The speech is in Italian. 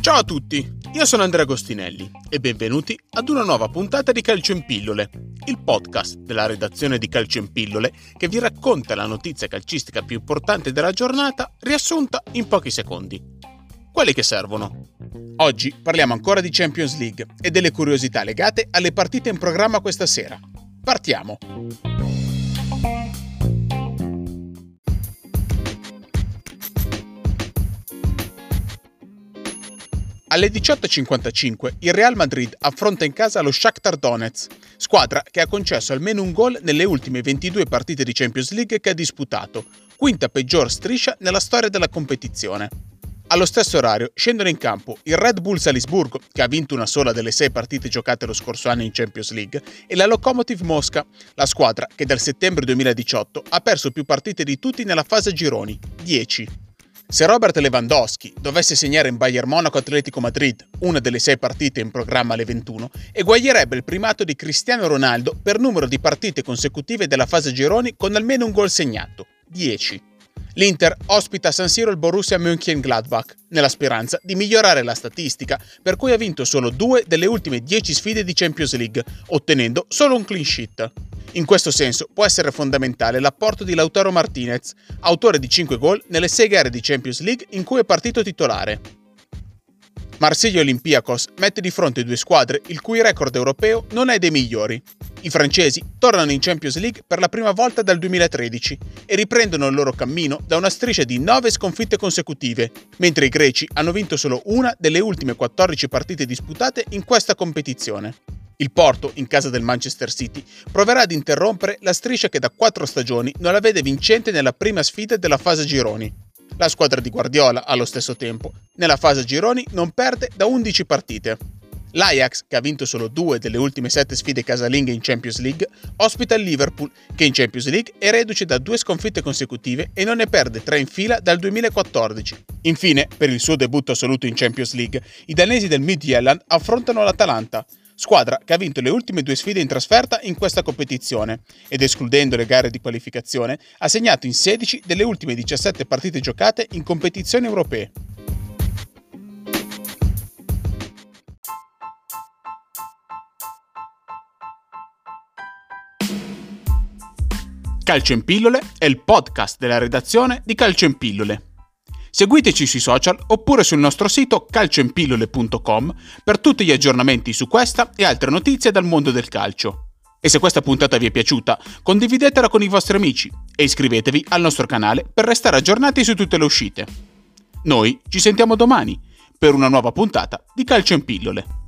Ciao a tutti, io sono Andrea Agostinelli e benvenuti ad una nuova puntata di Calcio in Pillole, il podcast della redazione di Calcio in Pillole che vi racconta la notizia calcistica più importante della giornata riassunta in pochi secondi. Quelli che servono. Oggi parliamo ancora di Champions League e delle curiosità legate alle partite in programma questa sera. Partiamo! Alle 18.55 il Real Madrid affronta in casa lo Shakhtar Donetsk, squadra che ha concesso almeno un gol nelle ultime 22 partite di Champions League che ha disputato, quinta peggior striscia nella storia della competizione. Allo stesso orario scendono in campo il Red Bull Salisburgo, che ha vinto una sola delle sei partite giocate lo scorso anno in Champions League, e la Lokomotiv Mosca, la squadra che dal settembre 2018 ha perso più partite di tutti nella fase gironi, 10. Se Robert Lewandowski dovesse segnare in Bayern Monaco Atletico Madrid una delle sei partite in programma alle 21, eguaglierebbe il primato di Cristiano Ronaldo per numero di partite consecutive della fase gironi con almeno un gol segnato, 10. L'Inter ospita San Siro il Borussia Mönchengladbach, nella speranza di migliorare la statistica, per cui ha vinto solo due delle ultime dieci sfide di Champions League, ottenendo solo un clean sheet. In questo senso può essere fondamentale l'apporto di Lautaro Martinez, autore di 5 gol nelle 6 gare di Champions League in cui è partito titolare. Marsiglia Olympiacos mette di fronte due squadre il cui record europeo non è dei migliori. I francesi tornano in Champions League per la prima volta dal 2013 e riprendono il loro cammino da una striscia di 9 sconfitte consecutive, mentre i greci hanno vinto solo una delle ultime 14 partite disputate in questa competizione. Il Porto, in casa del Manchester City, proverà ad interrompere la striscia che da quattro stagioni non la vede vincente nella prima sfida della fase gironi. La squadra di Guardiola, allo stesso tempo, nella fase gironi non perde da 11 partite. L'Ajax, che ha vinto solo due delle ultime sette sfide casalinghe in Champions League, ospita il Liverpool, che in Champions League è reduce da due sconfitte consecutive e non ne perde tre in fila dal 2014. Infine, per il suo debutto assoluto in Champions League, i danesi del Midtjylland affrontano l'Atalanta, squadra che ha vinto le ultime due sfide in trasferta in questa competizione ed escludendo le gare di qualificazione ha segnato in 16 delle ultime 17 partite giocate in competizioni europee. Calcio in pillole è il podcast della redazione di Calcio in pillole. Seguiteci sui social oppure sul nostro sito calcioinpillole.com per tutti gli aggiornamenti su questa e altre notizie dal mondo del calcio. E se questa puntata vi è piaciuta, condividetela con i vostri amici e iscrivetevi al nostro canale per restare aggiornati su tutte le uscite. Noi ci sentiamo domani per una nuova puntata di Calcio in Pillole.